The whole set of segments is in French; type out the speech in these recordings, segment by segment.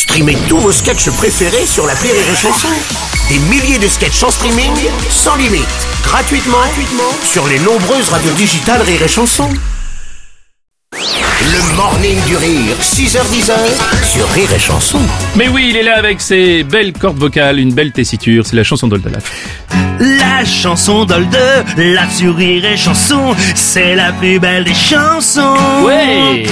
Streamez tous vos sketchs préférés sur la Rire et Chanson. Des milliers de sketchs en streaming, sans limite, gratuitement, gratuitement sur les nombreuses radios digitales Rire et Chanson. Le morning du rire, 6h10 sur Rire et Chanson. Mais oui, il est là avec ses belles cordes vocales, une belle tessiture, c'est la chanson d'Oldalaf. La chanson d'Olde, la sourire et chanson, c'est la plus belle des chansons. Ouais.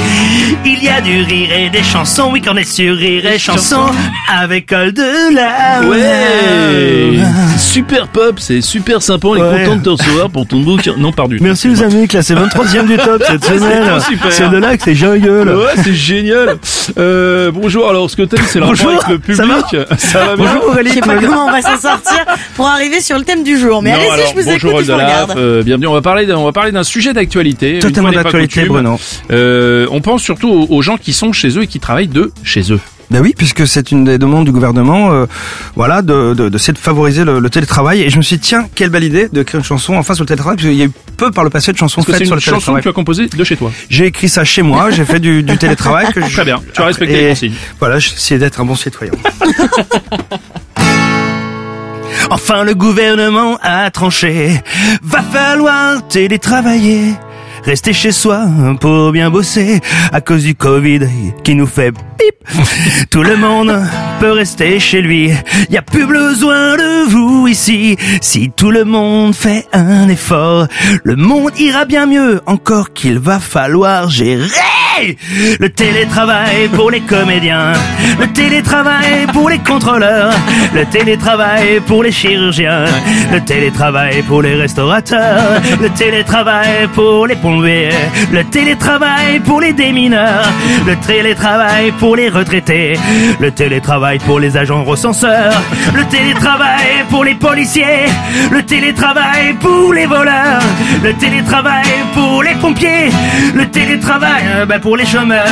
Il y a du rire et des chansons, oui, qu'on est sur rire et chanson, avec Olde là. Ouais Super pop, c'est super sympa, on est Ouais. content de te recevoir pour ton bouquin. Non, pardon. Merci les amis, classé 23ème du top cette semaine. C'est de là que c'est jungle. Ouais, c'est génial. Euh, bonjour, alors ce que t'aimes, c'est le rapport avec le ça public. Ça va, bien Bonjour Aurélie, Je sais pas comment on va s'en sortir pour arriver sur le thème du jour. Mais Non, allez-y, alors, je vous bonjour écoute, je euh, bienvenue. On va parler d'un, on va parler d'un sujet d'actualité. Totalement d'actualité. Bruno. Euh, on pense surtout aux, aux gens qui sont chez eux et qui travaillent de chez eux. Ben oui, puisque c'est une des demandes du gouvernement, euh, voilà, de, de, de, c'est de favoriser le, le télétravail. Et je me suis dit, tiens, quelle belle idée de créer une chanson enfin sur le télétravail, parce qu'il y a eu peu par le passé de chansons Est-ce que faites c'est sur une le chanson que télétravail. tu as composée de chez toi J'ai écrit ça chez moi, j'ai fait du, du télétravail. Que je- Très bien, tu as respecté les consignes. Voilà, j'essaie d'être un bon citoyen. Enfin le gouvernement a tranché, va falloir télétravailler. Rester chez soi pour bien bosser à cause du Covid qui nous fait pip. Tout le monde peut rester chez lui. Y a plus besoin de vous ici. Si tout le monde fait un effort, le monde ira bien mieux. Encore qu'il va falloir gérer le télétravail pour les comédiens, le télétravail pour les contrôleurs, le télétravail pour les chirurgiens, le télétravail pour les restaurateurs, le télétravail pour les plombiers, le télétravail pour les démineurs, le télétravail pour les retraités, le télétravail pour les agents recenseurs, le télétravail pour les policiers, le télétravail pour les voleurs, le télétravail pour les pompiers, le télétravail euh, bah, pour les chômeurs,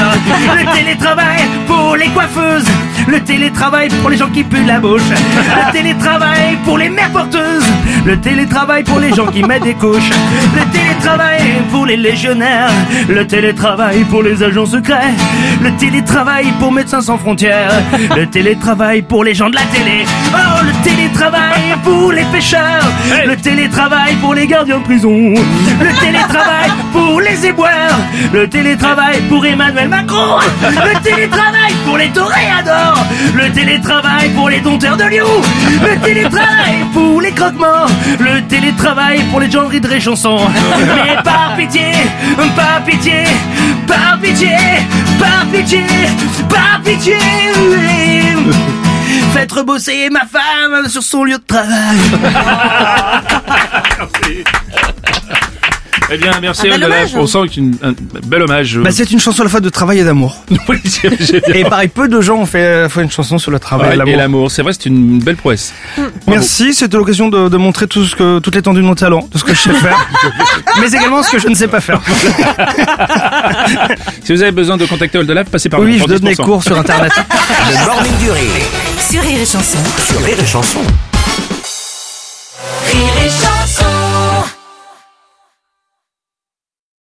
le télétravail pour les coiffeuses, le télétravail pour les gens qui puent la bouche, le télétravail pour les mères porteuses, le télétravail pour les gens qui mettent des couches, le télétravail pour les légionnaires, le télétravail pour les agents secrets, le télétravail pour Médecins sans frontières, le télétravail pour les gens de la télé, oh le télétravail pour les pêcheurs, le télétravail pour les gardiens de prison, le télétravail pour les éboueurs, le télétravail pour Emmanuel Macron, le télétravail pour les toréadors, le télétravail pour les dompteurs de Lyon, le télétravail pour les croque-morts, le télétravail pour les gens de chansons. Mais par pitié, par pitié, par pitié, par pitié, par pitié. Faites rebosser ma femme sur son lieu de travail. Eh bien, merci Oldalaf. hommage. On sent qu'une un bel hommage. Bah, c'est une chanson à la fois de travail et d'amour. Oui, Et pareil, peu de gens ont fait à la fois une chanson sur le travail Ouais, et l'amour. c'est vrai, c'est une belle prouesse. Merci, c'était l'occasion de, de montrer tout ce que, toute l'étendue de mon talent, de ce que je sais faire, mais également ce que je ne sais pas faire. Si vous avez besoin de contacter Oldalaf, passez par Oui, je donne 10%. cours sur Internet. Le morning du rire Sur Rire et Chanson. sur. Rire et Chanson.